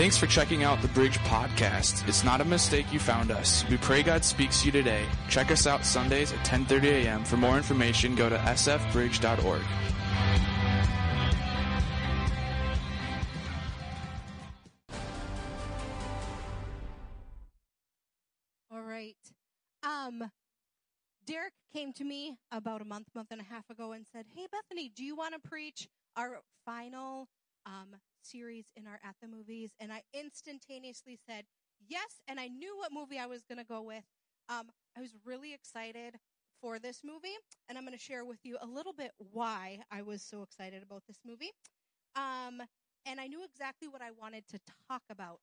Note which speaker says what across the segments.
Speaker 1: Thanks for checking out the Bridge Podcast. It's not a mistake you found us. We pray God speaks to you today. Check us out Sundays at 10:30 a.m. For more information, go to sfbridge.org.
Speaker 2: All right. Um, Derek came to me about a month, month and a half ago and said, Hey, Bethany, do you want to preach our final um, series in our At the Movies? And I instantaneously said, Yes. And I knew what movie I was going to go with. Um, I was really excited for this movie, and I'm going to share with you a little bit why I was so excited about this movie. Um, and I knew exactly what I wanted to talk about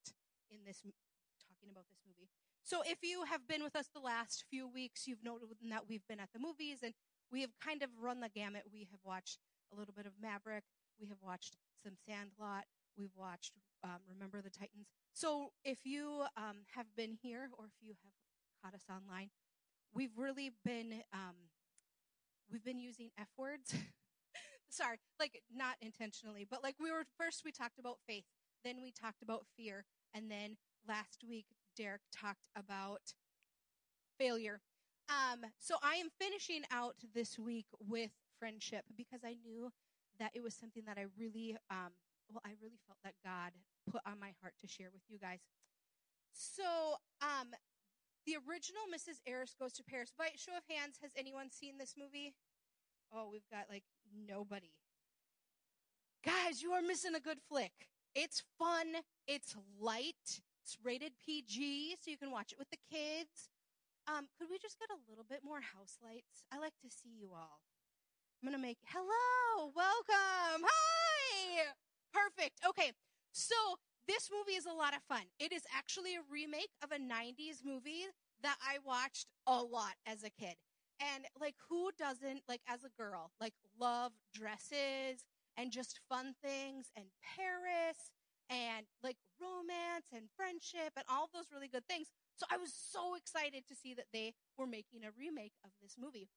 Speaker 2: in this talking about this movie. So if you have been with us the last few weeks, you've noted that we've been at the movies and we have kind of run the gamut. We have watched a little bit of Maverick. We have watched some Sandlot. We've watched um, Remember the Titans. So if you um, have been here or if you have caught us online, we've really been um, we've been using F words. Sorry, like not intentionally, but like we were first we talked about faith, then we talked about fear, and then last week Derek talked about failure. Um, so I am finishing out this week with friendship because I knew that it was something that I really, um, well, I really felt that God put on my heart to share with you guys. So, um, the original Mrs. Harris Goes to Paris. By show of hands, has anyone seen this movie? Oh, we've got like nobody. Guys, you are missing a good flick. It's fun. It's light. It's rated PG, so you can watch it with the kids. Um, could we just get a little bit more house lights? I like to see you all. I'm gonna make hello, welcome, hi, perfect. Okay, so this movie is a lot of fun. It is actually a remake of a '90s movie that I watched a lot as a kid. And like, who doesn't like as a girl like love dresses and just fun things and Paris and like romance and friendship and all those really good things. So I was so excited to see that they were making a remake of this movie.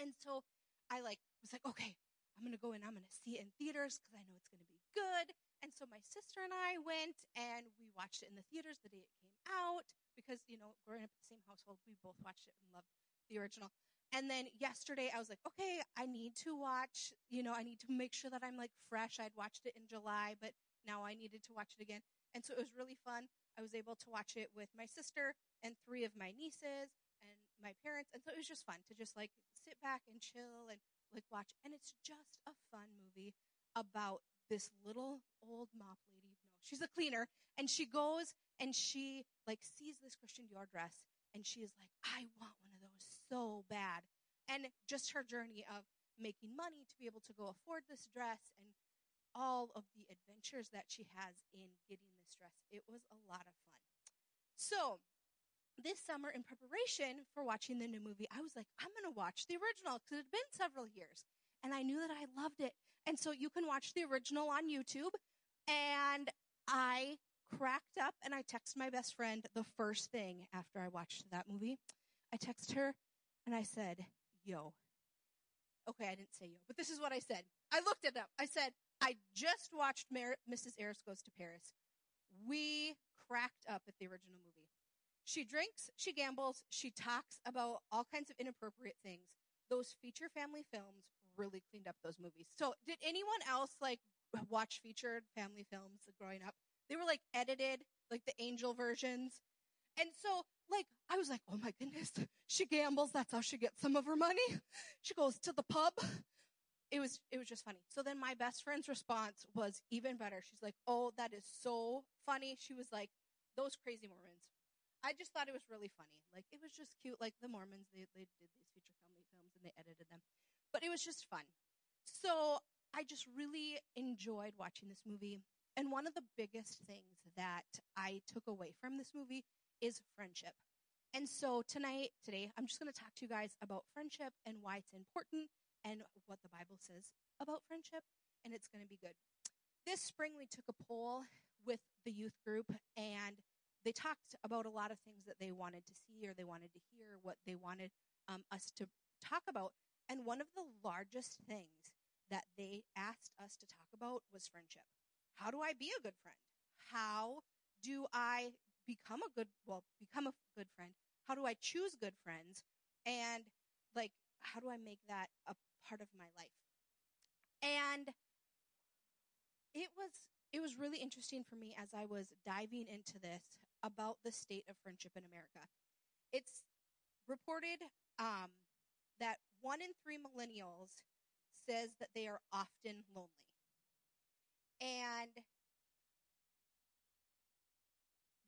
Speaker 2: And so I like was like, okay, I'm gonna go and I'm gonna see it in theaters because I know it's gonna be good. And so my sister and I went and we watched it in the theaters the day it came out because, you know, growing up in the same household, we both watched it and loved the original. And then yesterday I was like, okay, I need to watch, you know, I need to make sure that I'm like fresh. I'd watched it in July, but now I needed to watch it again. And so it was really fun. I was able to watch it with my sister and three of my nieces and my parents. And so it was just fun to just like sit back and chill and like watch. And it's just a fun movie about this little old mop lady. No, she's a cleaner. And she goes and she like sees this Christian Dior dress and she is like, I want one of those so bad. And just her journey of making money to be able to go afford this dress and all of the adventures that she has in getting this dress. It was a lot of fun. So, this summer, in preparation for watching the new movie, I was like, I'm going to watch the original because it had been several years. And I knew that I loved it. And so you can watch the original on YouTube. And I cracked up and I texted my best friend the first thing after I watched that movie. I texted her and I said, Yo. Okay, I didn't say yo, but this is what I said. I looked it up. I said, I just watched Mrs. Harris Goes to Paris. We cracked up at the original movie. She drinks, she gambles, she talks about all kinds of inappropriate things. Those feature family films really cleaned up those movies. So, did anyone else like watch featured family films growing up? They were like edited, like the angel versions. And so, like, I was like, oh my goodness, she gambles. That's how she gets some of her money. She goes to the pub. It was, it was just funny. So then my best friend's response was even better. She's like, oh, that is so funny. She was like, those crazy Mormons. I just thought it was really funny. Like, it was just cute. Like, the Mormons, they, they did these feature family films and they edited them. But it was just fun. So I just really enjoyed watching this movie. And one of the biggest things that I took away from this movie is friendship. And so tonight, today, I'm just going to talk to you guys about friendship and why it's important and what the Bible says about friendship, and it's going to be good. This spring, we took a poll with the youth group, and they talked about a lot of things that they wanted to see or they wanted to hear, what they wanted um, us to talk about. And one of the largest things that they asked us to talk about was friendship. How do I be a good friend? How do I become a good, well, become a good friend? How do I choose good friends? And like, how do I make that a part of my life? And it was it was really interesting for me as I was diving into this about the state of friendship in America. It's reported um, that one in three millennials says that they are often lonely. And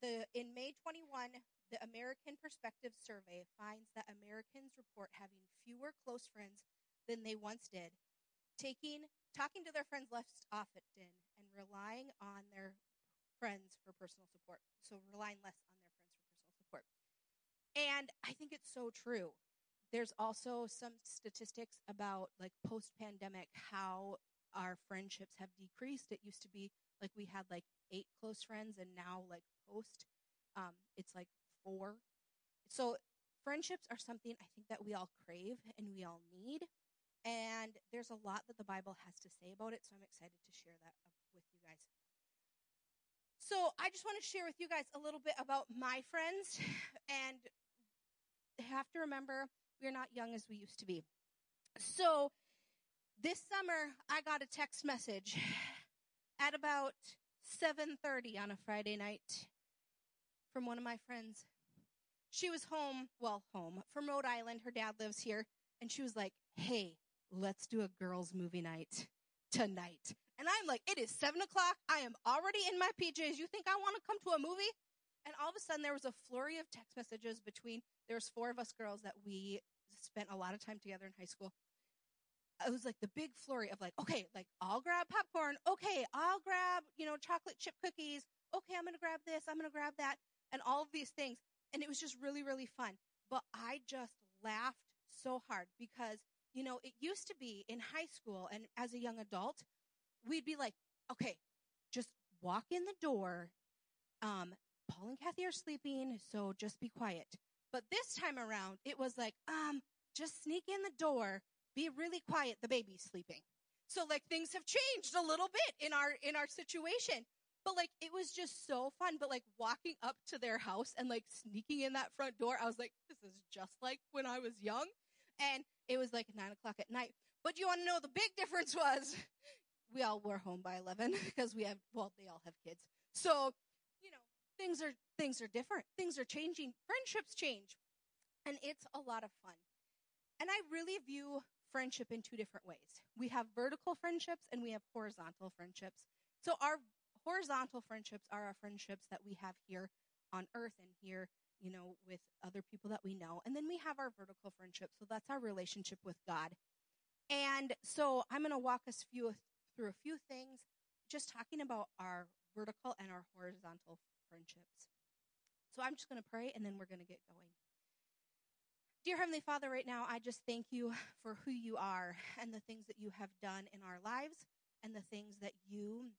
Speaker 2: the in May 21, the American Perspective Survey finds that Americans report having fewer close friends than they once did, taking talking to their friends less often and relying on their friends for personal support. So relying less on their friends for personal support. And I think it's so true. There's also some statistics about like post pandemic how our friendships have decreased. It used to be like we had like eight close friends and now like post um, it's like four. So friendships are something I think that we all crave and we all need. And there's a lot that the Bible has to say about it, so I'm excited to share that with you guys. So I just want to share with you guys a little bit about my friends. And have to remember, we're not young as we used to be. So this summer, I got a text message at about 7:30 on a Friday night from one of my friends. She was home, well, home from Rhode Island. Her dad lives here, and she was like, "Hey, let's do a girls' movie night tonight." And I'm like, "It is seven o'clock. I am already in my PJs. You think I want to come to a movie?" And all of a sudden, there was a flurry of text messages between. There was four of us girls that we spent a lot of time together in high school. It was like the big flurry of like, okay, like I'll grab popcorn. Okay, I'll grab, you know, chocolate chip cookies. Okay, I'm going to grab this. I'm going to grab that and all of these things. And it was just really, really fun. But I just laughed so hard because, you know, it used to be in high school and as a young adult, we'd be like, okay, just walk in the door. Um, Paul and Kathy are sleeping, so just be quiet. But this time around, it was like, um, just sneak in the door, be really quiet, the baby's sleeping. So like things have changed a little bit in our in our situation. But like, it was just so fun. But like walking up to their house and like sneaking in that front door, I was like, this is just like when I was young. And it was like nine o'clock at night. But you want to know the big difference was we all were home by 11 because we have, well, they all have kids. So, you know, things are, things are different. Things are changing. Friendships change. And it's a lot of fun. And I really view friendship in two different ways. We have vertical friendships and we have horizontal friendships. So our horizontal friendships are our friendships that we have here on earth and here, you know, with other people that we know. And then we have our vertical friendships. So that's our relationship with God. And so I'm going to walk us few, through a few things, just talking about our vertical and our horizontal friendships. So I'm just going to pray and then we're going to get going. Dear Heavenly Father, right now, I just thank you for who you are and the things that you have done in our lives and the things that you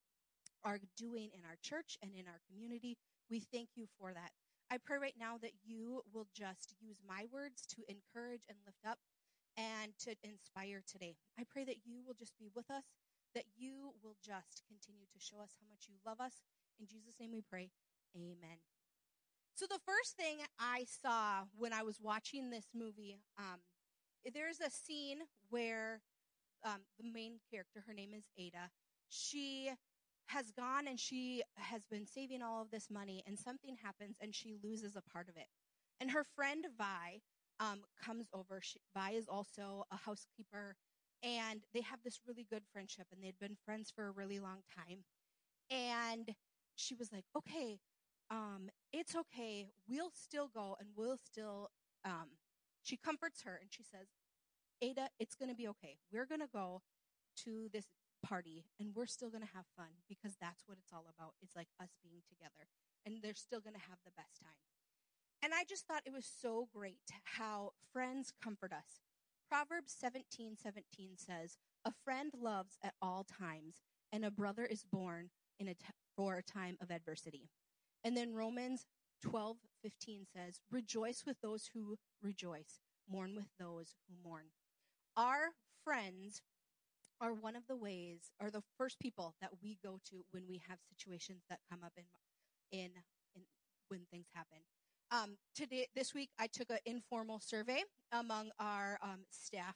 Speaker 2: are doing in our church and in our community. We thank you for that. I pray right now that you will just use my words to encourage and lift up and to inspire today. I pray that you will just be with us, that you will just continue to show us how much you love us. In Jesus' name we pray. Amen. So, the first thing I saw when I was watching this movie, um, there's a scene where um, the main character, her name is Ada, she has gone and she has been saving all of this money and something happens and she loses a part of it. And her friend Vi um, comes over. She, Vi is also a housekeeper and they have this really good friendship and they'd been friends for a really long time. And she was like, okay, um, it's okay. We'll still go and we'll still, um, she comforts her and she says, Ada, it's going to be okay. We're going to go to this party and we're still going to have fun because that's what it's all about. It's like us being together and they're still going to have the best time. And I just thought it was so great how friends comfort us. Proverbs 17, 17 says, a friend loves at all times and a brother is born in a t- for a time of adversity. And then Romans 12, 15 says, rejoice with those who rejoice, mourn with those who mourn. Our friends are one of the ways are the first people that we go to when we have situations that come up in in in Um, today, this week, I took an informal survey among our um, staff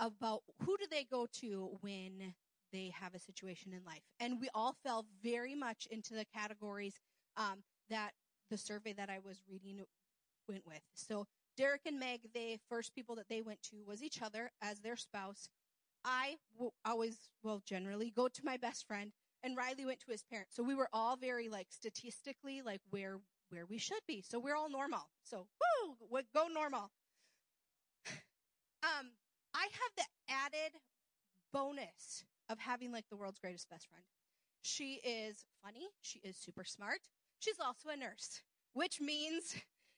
Speaker 2: about who do they go to when they have a situation in life, and we all fell very much into the categories um, that the survey that I was reading went with. So Derek and Meg, the first people that they went to was each other as their spouse. I always, well, generally go to my best friend, and Riley went to his parents. So we were all very like statistically like where where we should be. So we're all normal. So woo, go normal. Um, I have the added bonus of having like the world's greatest best friend. She is funny. She is super smart. She's also a nurse, which means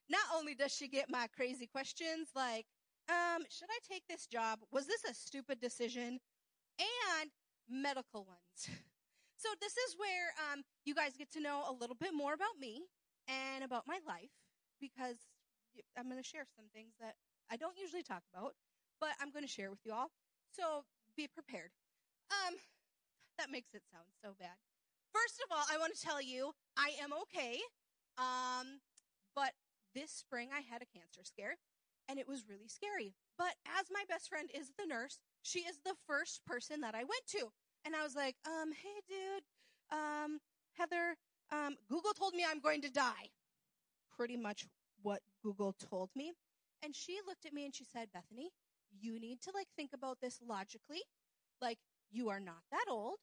Speaker 2: not only does she get my crazy questions like, um, should I take this job? Was this a stupid decision? And medical ones. So this is where um, you guys get to know a little bit more about me and about my life because I'm going to share some things that I don't usually talk about, but I'm going to share with you all. So be prepared. Um, that makes it sound so bad. First of all, I want to tell you I am okay. Um, but this spring I had a cancer scare and it was really scary. But as my best friend is the nurse, she is the first person that I went to. And I was like, um, hey dude, um, Heather, um, Google told me I'm going to die. Pretty much what Google told me. And she looked at me and she said, Bethany, you need to like think about this logically. Like, you are not that old.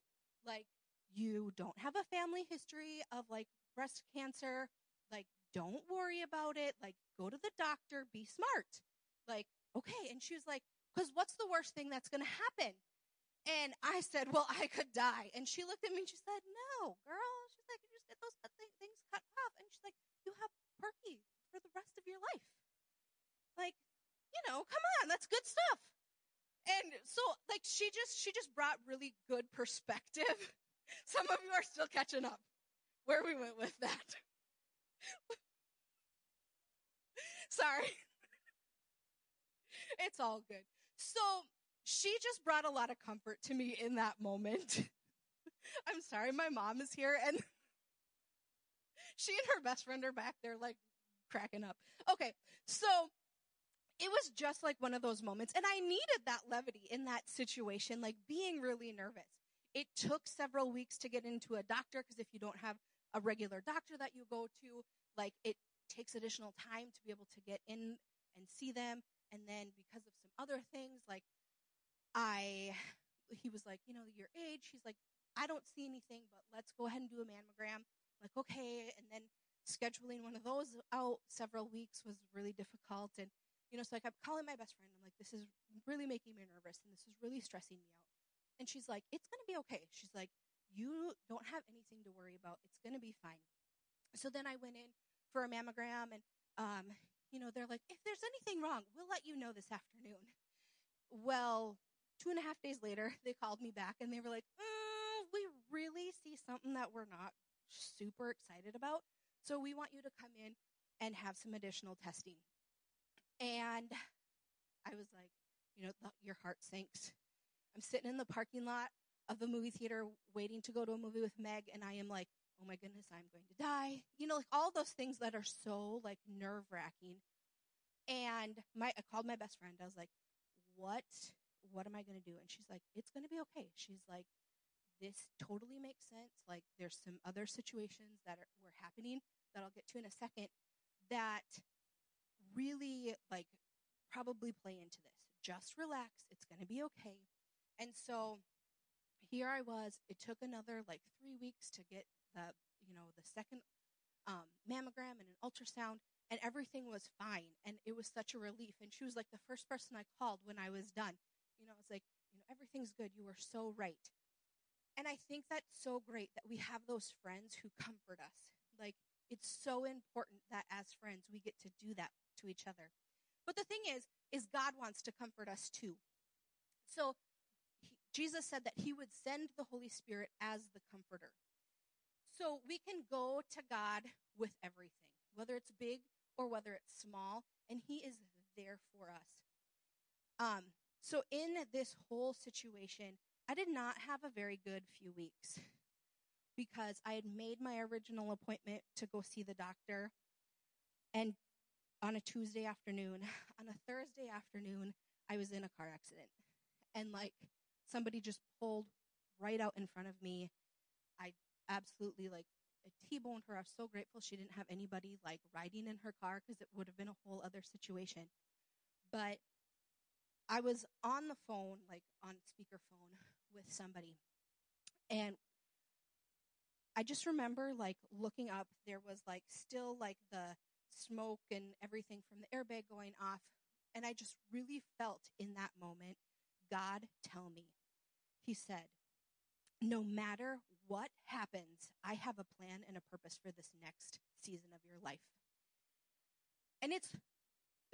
Speaker 2: Like, you don't have a family history of like breast cancer. Like, don't worry about it. Like, go to the doctor, be smart. Like, okay. And she was like, because what's the worst thing that's going to happen? And I said, well, I could die. And she looked at me and she said, no, girl. She's like, just get things cut off. And she's like, you have perky for the rest of your life. Like, you know, come on, that's good stuff. And so, like, she just, she just brought really good perspective. Some of you are still catching up where we went with that. Sorry. it's all good. So, she just brought a lot of comfort to me in that moment. I'm sorry, my mom is here and she and her best friend are back there like cracking up. Okay, so it was just like one of those moments and I needed that levity in that situation, like being really nervous. It took several weeks to get into a doctor because if you don't have a regular doctor that you go to, like it takes additional time to be able to get in and see them. And then because of some other things, like I, he was like, you know, your age. He's like, I don't see anything, but let's go ahead and do a mammogram. Like, okay. And then scheduling one of those out several weeks was really difficult. And, you know, so I kept calling my best friend. I'm like, this is really making me nervous and this is really stressing me out. And she's like, it's going to be okay. She's like, you don't have anything to worry about. It's going to be fine. So then I went in for a mammogram and, um, you know, they're like, if there's anything wrong, we'll let you know this afternoon. Well, two and a half days later, they called me back and they were like, mm, we really see something that we're not super excited about. So we want you to come in and have some additional testing. And I was like, you know, the, your heart sinks. I'm sitting in the parking lot of the movie theater waiting to go to a movie with Meg, and I am like, oh my goodness, I'm going to die. You know, like all those things that are so like nerve wracking. And my, I called my best friend. I was like, what what am I going to do? And she's like, it's going to be okay. She's like, this totally makes sense. Like, there's some other situations that are, were happening that I'll get to in a second that really, like, probably play into this. Just relax. It's going to be okay. And so here I was. It took another, like, three weeks to get the, you know, the second um, mammogram and an ultrasound and everything was fine and it was such a relief and she was like the first person i called when i was done you know, it's like, you know, everything's good. You were so right. And I think that's so great that we have those friends who comfort us. Like, it's so important that as friends, we get to do that to each other. But the thing is, is God wants to comfort us too. So he, Jesus said that he would send the Holy Spirit as the comforter. So we can go to God with everything, whether it's big or whether it's small, and he is there for us. Um, so, in this whole situation, I did not have a very good few weeks because I had made my original appointment to go see the doctor. And on a Tuesday afternoon, on a Thursday afternoon, I was in a car accident. And like somebody just pulled right out in front of me. I absolutely like T-boned her. I was so grateful she didn't have anybody like riding in her car because it would have been a whole other situation. But I was on the phone, like on speakerphone with somebody. And I just remember like looking up, there was like still like the smoke and everything from the airbag going off. And I just really felt in that moment God tell me. He said, No matter what happens, I have a plan and a purpose for this next season of your life. And it's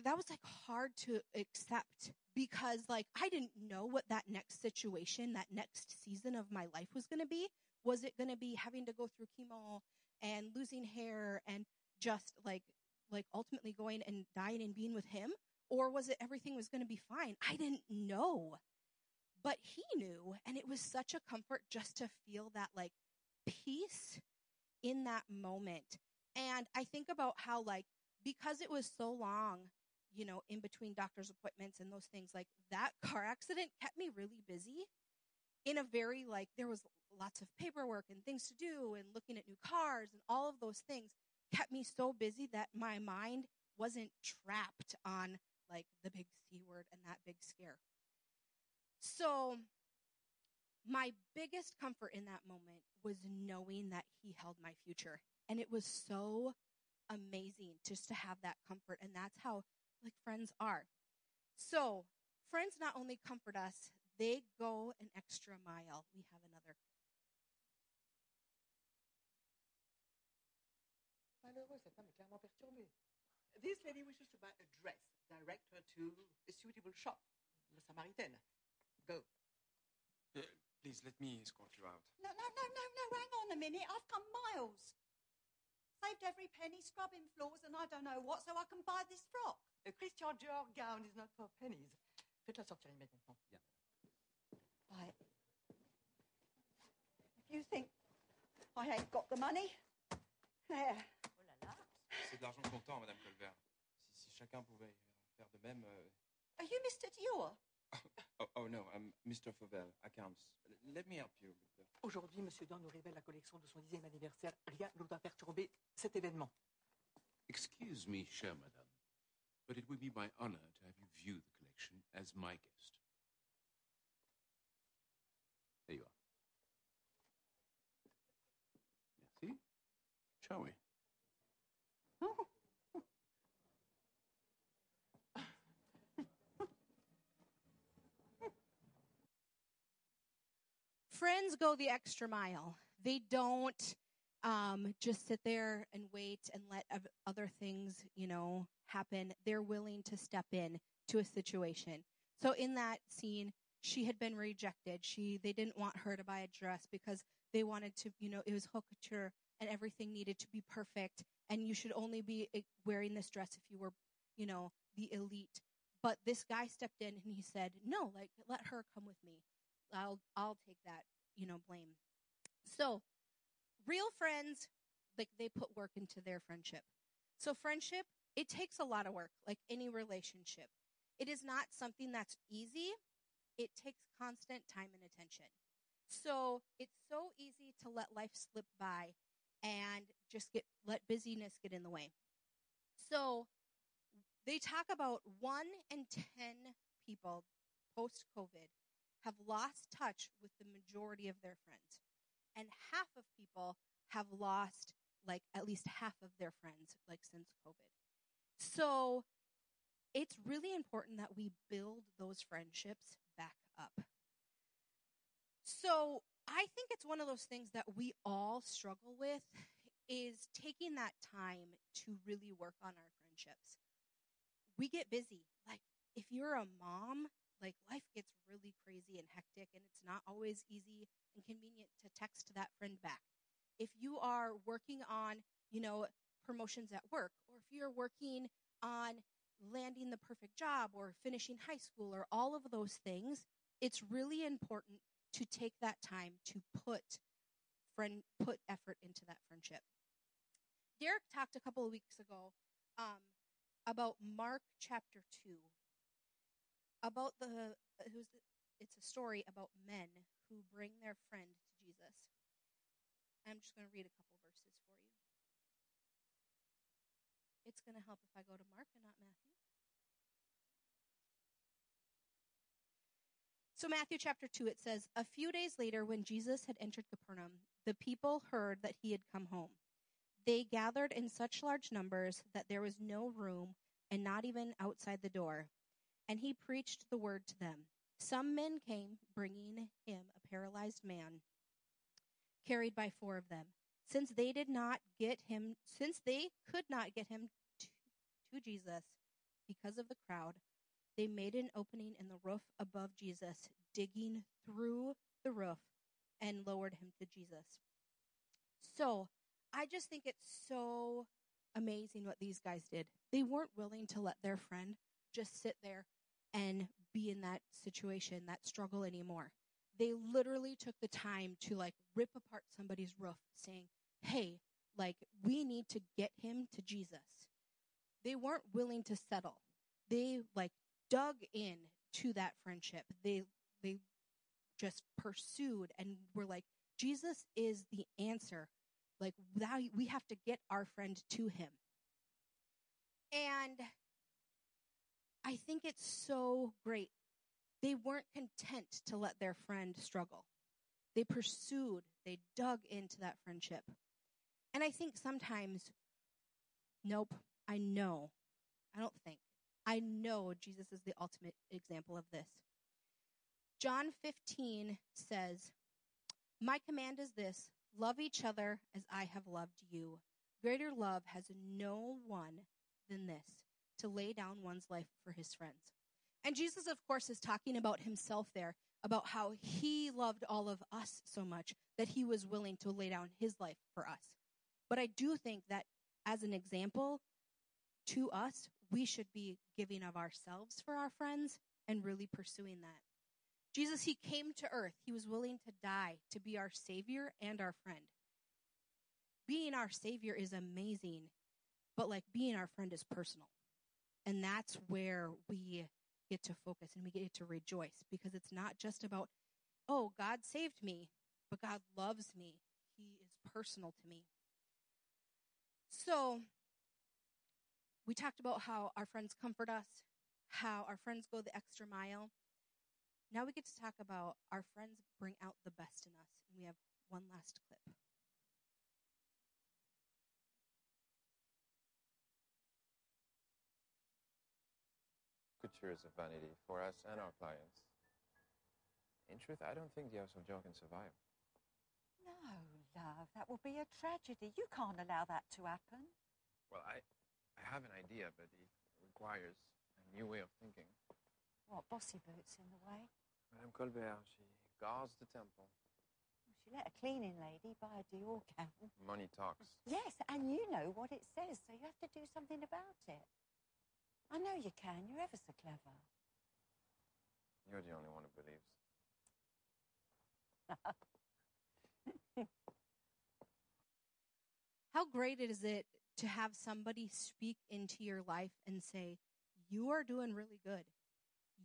Speaker 2: that was like hard to accept because like I didn't know what that next situation, that next season of my life was going to be. Was it going to be having to go through chemo and losing hair and just like like ultimately going and dying and being with him or was it everything was going to be fine? I didn't know. But he knew and it was such a comfort just to feel that like peace in that moment. And I think about how like because it was so long you know, in between doctor's appointments and those things, like that car accident kept me really busy in a very like there was lots of paperwork and things to do and looking at new cars and all of those things kept me so busy that my mind wasn't trapped on like the big C word and that big scare. So my biggest comfort in that moment was knowing that he held my future. And it was so amazing just to have that comfort. And that's how like friends are. So, friends not only comfort us, they go an extra mile. We have another.
Speaker 3: Malheureux, cette femme est clairement perturbée. This lady wishes to buy a dress. Direct her to a suitable shop. La Samaritaine. Go.
Speaker 4: Uh, please let me escort you out.
Speaker 5: No, no, no, no, no, hang on a minute. I've come miles. Saved every penny scrubbing floors and I don't know what so I can buy this frock.
Speaker 3: A Christian Dior gown is not for pennies. Faites-la sortir immédiatement.
Speaker 4: Bien.
Speaker 5: Right. If you think I ain't got the money, there.
Speaker 4: Oh C'est de l'argent comptant, Madame Colbert. Si, si chacun pouvait faire de même. euh,
Speaker 5: Are you Mr. Dior?
Speaker 4: Oh, oh no, I'm Mr. Fauvel, accounts. Let me help you.
Speaker 3: Aujourd'hui, Monsieur Dior nous révèle la collection de son dixième anniversaire. Rien ne doit perturber cet événement.
Speaker 6: Excuse me, chère madame, but it would be my honor to have you view the collection as my guest. There you are. Merci. Shall we?
Speaker 2: Friends go the extra mile. They don't um, just sit there and wait and let other things, you know, happen. They're willing to step in to a situation. So in that scene, she had been rejected. She they didn't want her to buy a dress because they wanted to, you know, it was haute couture and everything needed to be perfect and you should only be eh, wearing this dress if you were, you know, the elite. But this guy stepped in and he said, "No, like let her come with me. I'll I'll take that, you know, blame." So, real friends, like they put work into their friendship. So friendship, it takes a lot of work, like any relationship. It is not something that's easy. It takes constant time and attention. So it's so easy to let life slip by and just get let busyness get in the way. So they talk about one in ten people post COVID have lost touch with the majority of their friends. And half of people have lost like at least half of their friends like since COVID. So it's really important that we build those friendships back up. So I think it's one of those things that we all struggle with is taking that time to really work on our friendships. We get busy. Like if you're a mom, like life gets really hectic and it's not always easy and convenient to text that friend back. If you are working on, you know, promotions at work or if you're working on landing the perfect job or finishing high school or all of those things, it's really important to take that time to put friend put effort into that friendship. Derek talked a couple of weeks ago um, about Mark chapter 2. About the, was, it's a story about men who bring their friend to Jesus. I'm just going to read a couple verses for you. It's going to help if I go to Mark and not Matthew. So, Matthew chapter 2, it says, A few days later, when Jesus had entered Capernaum, the people heard that he had come home. They gathered in such large numbers that there was no room and not even outside the door. And he preached the word to them. Some men came, bringing him a paralyzed man, carried by four of them. Since they did not get him, since they could not get him to, to Jesus because of the crowd, they made an opening in the roof above Jesus, digging through the roof and lowered him to Jesus. So I just think it's so amazing what these guys did. They weren't willing to let their friend just sit there and be in that situation, that struggle anymore. They literally took the time to like rip apart somebody's roof saying, Hey, like we need to get him to Jesus. They weren't willing to settle. They like dug in to that friendship. They they just pursued and were like, Jesus is the answer. Like that, we have to get our friend to him. And I think it's so great. They weren't content to let their friend struggle. They pursued, they dug into that friendship. And I think sometimes, nope, I know. I don't think. I know Jesus is the ultimate example of this. John 15 says, My command is this love each other as I have loved you. Greater love has no one than this to lay down one's life for his friends. And Jesus, of course, is talking about himself there, about how he loved all of us so much that he was willing to lay down his life for us. But I do think that as an example to us, we should be giving of ourselves for our friends and really pursuing that. Jesus, he came to earth. He was willing to die to be our Savior and our friend. Being our Savior is amazing, but like being our friend is personal. And that's where we get to focus and we get to rejoice because it's not just about, oh, God saved me, but God loves me. He is personal to me. So, we talked about how our friends comfort us, how our friends go the extra mile. Now we get to talk about our friends bring out the best in us. And we have one last clip.
Speaker 4: A vanity for us and our clients. In truth, I don't think the House of Dior can survive.
Speaker 5: No, love, that will be a tragedy. You can't allow that to happen.
Speaker 4: Well, I, I have an idea, but it requires a new way of thinking.
Speaker 5: What, bossy boots in the way?
Speaker 4: Madame Colbert, she guards the temple.
Speaker 5: Well, she let a cleaning lady buy a Dior gown.
Speaker 4: Money talks.
Speaker 5: Yes, and you know what it says, so you have to do something about it. I know you can. You're ever so clever.
Speaker 4: You're the only one who believes.
Speaker 2: How great is it to have somebody speak into your life and say, You are doing really good.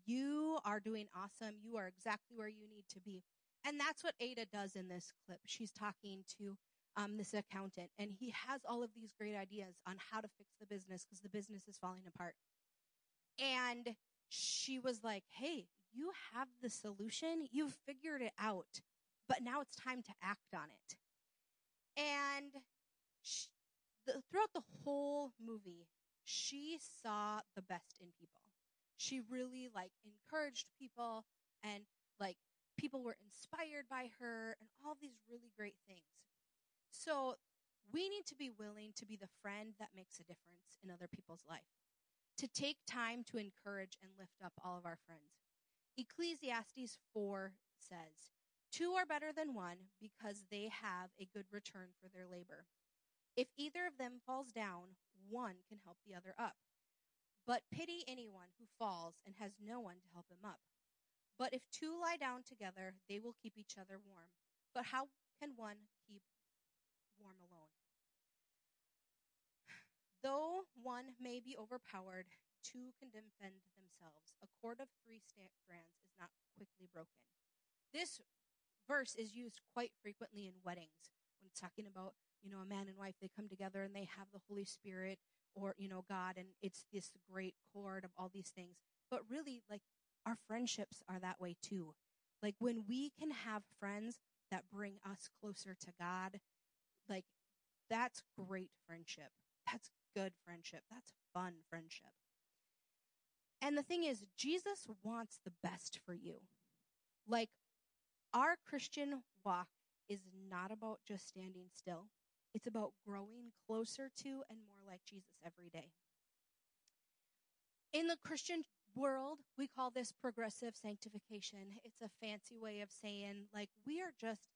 Speaker 2: You are doing awesome. You are exactly where you need to be. And that's what Ada does in this clip. She's talking to um, this accountant, and he has all of these great ideas on how to fix the business because the business is falling apart. And she was like, Hey, you have the solution. You've figured it out, but now it's time to act on it. And she, the, throughout the whole movie, she saw the best in people. She really like encouraged people and like people were inspired by her and all these really great things. So we need to be willing to be the friend that makes a difference in other people's life. To take time to encourage and lift up all of our friends. Ecclesiastes 4 says, Two are better than one because they have a good return for their labor. If either of them falls down, one can help the other up. But pity anyone who falls and has no one to help him up. But if two lie down together, they will keep each other warm. But how can one keep warm alone? Though one may be overpowered, two can defend themselves. A cord of three strands is not quickly broken. This verse is used quite frequently in weddings when it's talking about, you know, a man and wife, they come together and they have the Holy Spirit or, you know, God, and it's this great cord of all these things. But really, like, our friendships are that way too. Like, when we can have friends that bring us closer to God, like, that's great friendship. That's good friendship. That's fun friendship. And the thing is, Jesus wants the best for you. Like, our Christian walk is not about just standing still, it's about growing closer to and more like Jesus every day. In the Christian world, we call this progressive sanctification. It's a fancy way of saying, like, we are just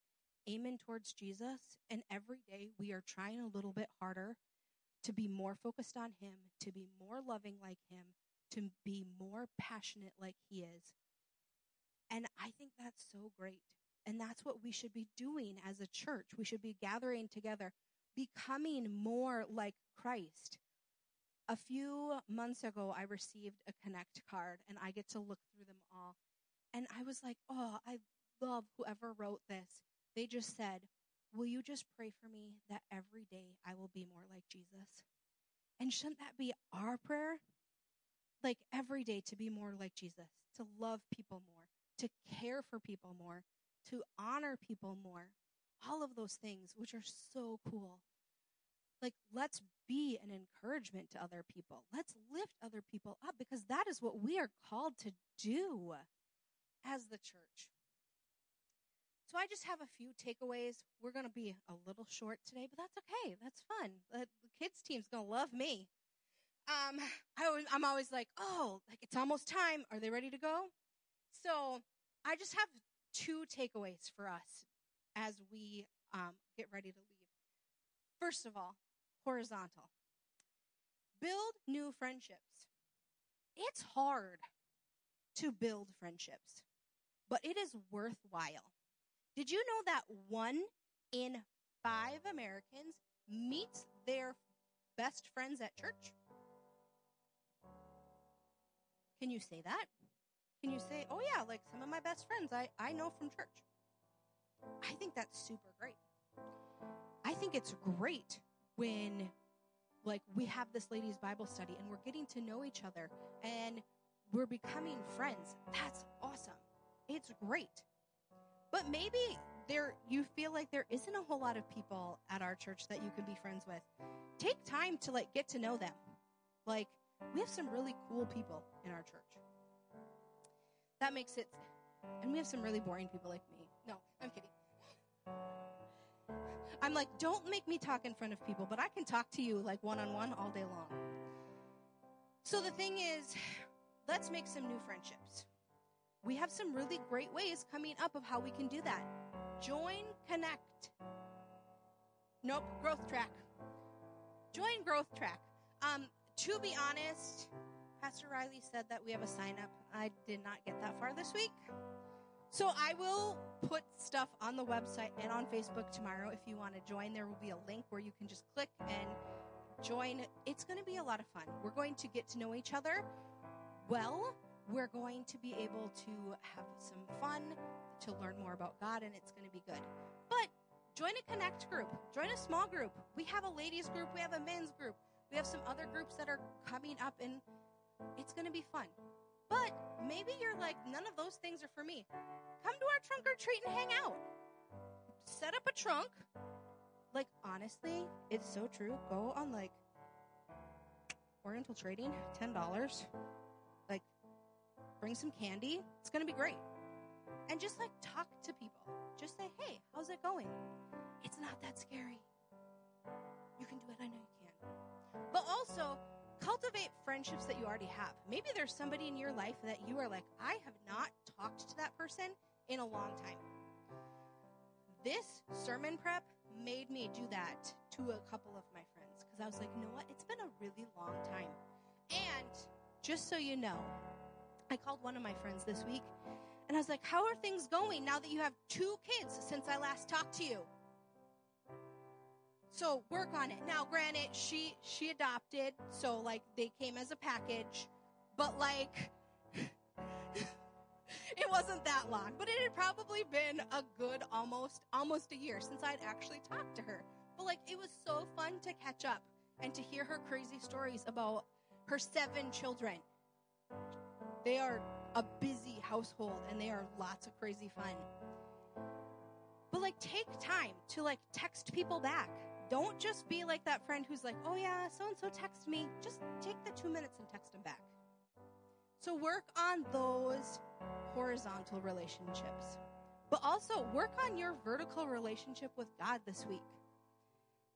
Speaker 2: aiming towards Jesus, and every day we are trying a little bit harder to be more focused on Him, to be more loving like Him, to be more passionate like He is. And I think that's so great. And that's what we should be doing as a church. We should be gathering together, becoming more like Christ. A few months ago, I received a Connect card, and I get to look through them all. And I was like, oh, I love whoever wrote this. They just said, Will you just pray for me that every day I will be more like Jesus? And shouldn't that be our prayer? Like every day to be more like Jesus, to love people more, to care for people more, to honor people more. All of those things, which are so cool. Like, let's be an encouragement to other people. Let's lift other people up because that is what we are called to do as the church. So I just have a few takeaways. We're going to be a little short today, but that's okay. That's fun. The kids team's going to love me. Um, I, I'm always like, oh, like it's almost time. Are they ready to go? So I just have two takeaways for us as we um, get ready to leave. First of all, horizontal. Build new friendships. It's hard to build friendships, but it is worthwhile. Did you know that one in five Americans meets their best friends at church? Can you say that? Can you say, oh yeah, like some of my best friends I, I know from church? I think that's super great. I think it's great when like we have this ladies Bible study and we're getting to know each other and we're becoming friends. That's awesome. It's great. But maybe there you feel like there isn't a whole lot of people at our church that you can be friends with. Take time to like get to know them. Like we have some really cool people in our church. That makes it and we have some really boring people like me. No, I'm kidding. I'm like, don't make me talk in front of people, but I can talk to you like one on one all day long. So the thing is, let's make some new friendships. We have some really great ways coming up of how we can do that. Join Connect. Nope, Growth Track. Join Growth Track. Um, to be honest, Pastor Riley said that we have a sign up. I did not get that far this week. So I will put stuff on the website and on Facebook tomorrow. If you want to join, there will be a link where you can just click and join. It's going to be a lot of fun. We're going to get to know each other well. We're going to be able to have some fun, to learn more about God, and it's going to be good. But join a connect group, join a small group. We have a ladies group, we have a men's group, we have some other groups that are coming up, and it's going to be fun. But maybe you're like, none of those things are for me. Come to our trunk or treat and hang out. Set up a trunk. Like, honestly, it's so true. Go on like Oriental Trading, $10. Bring some candy. It's going to be great. And just like talk to people. Just say, hey, how's it going? It's not that scary. You can do it. I know you can. But also, cultivate friendships that you already have. Maybe there's somebody in your life that you are like, I have not talked to that person in a long time. This sermon prep made me do that to a couple of my friends because I was like, you know what? It's been a really long time. And just so you know, I called one of my friends this week and I was like, how are things going now that you have two kids since I last talked to you? So work on it. Now, granted, she she adopted, so like they came as a package, but like it wasn't that long. But it had probably been a good almost almost a year since I'd actually talked to her. But like it was so fun to catch up and to hear her crazy stories about her seven children. They are a busy household and they are lots of crazy fun. But like take time to like text people back. Don't just be like that friend who's like, "Oh yeah, so and so text me." Just take the 2 minutes and text them back. So work on those horizontal relationships. But also work on your vertical relationship with God this week.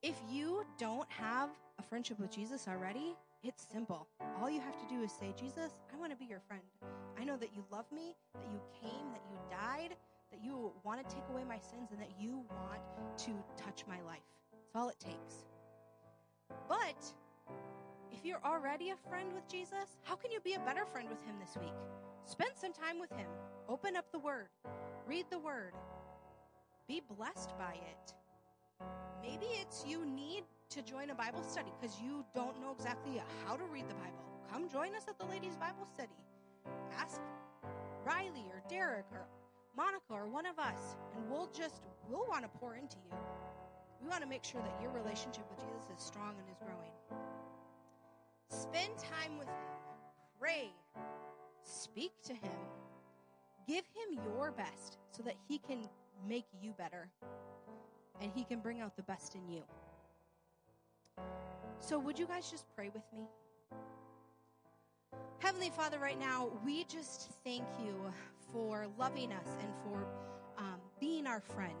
Speaker 2: If you don't have a friendship with Jesus already, it's simple. All you have to do is say, Jesus, I want to be your friend. I know that you love me, that you came, that you died, that you want to take away my sins, and that you want to touch my life. That's all it takes. But if you're already a friend with Jesus, how can you be a better friend with him this week? Spend some time with him. Open up the word. Read the word. Be blessed by it. Maybe it's you need to join a Bible study because you don't know exactly how to read the Bible. Come join us at the ladies' Bible study. Ask Riley or Derek or Monica or one of us, and we'll just, we'll want to pour into you. We want to make sure that your relationship with Jesus is strong and is growing. Spend time with Him. Pray. Speak to Him. Give Him your best so that He can make you better and He can bring out the best in you. So, would you guys just pray with me? Heavenly Father, right now, we just thank you for loving us and for um, being our friend.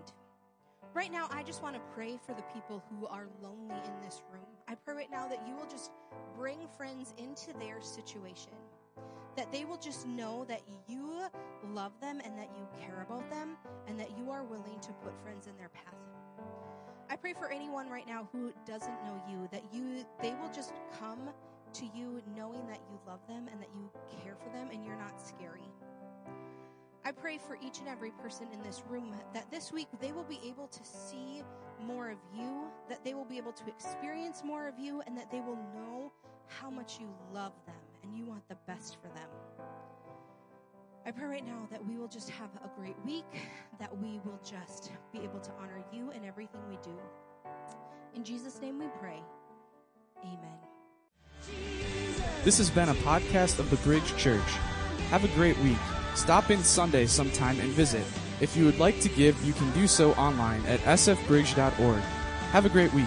Speaker 2: Right now, I just want to pray for the people who are lonely in this room. I pray right now that you will just bring friends into their situation, that they will just know that you love them and that you care about them, and that you are willing to put friends in their path. I pray for anyone right now who doesn't know you that you they will just come to you knowing that you love them and that you care for them and you're not scary. I pray for each and every person in this room that this week they will be able to see more of you, that they will be able to experience more of you, and that they will know how much you love them and you want the best for them. I pray right now that we will just have a great week, that we will just be able to honor you in everything we do. In Jesus' name we pray. Amen.
Speaker 1: This has been a podcast of the Bridge Church. Have a great week. Stop in Sunday sometime and visit. If you would like to give, you can do so online at sfbridge.org. Have a great week.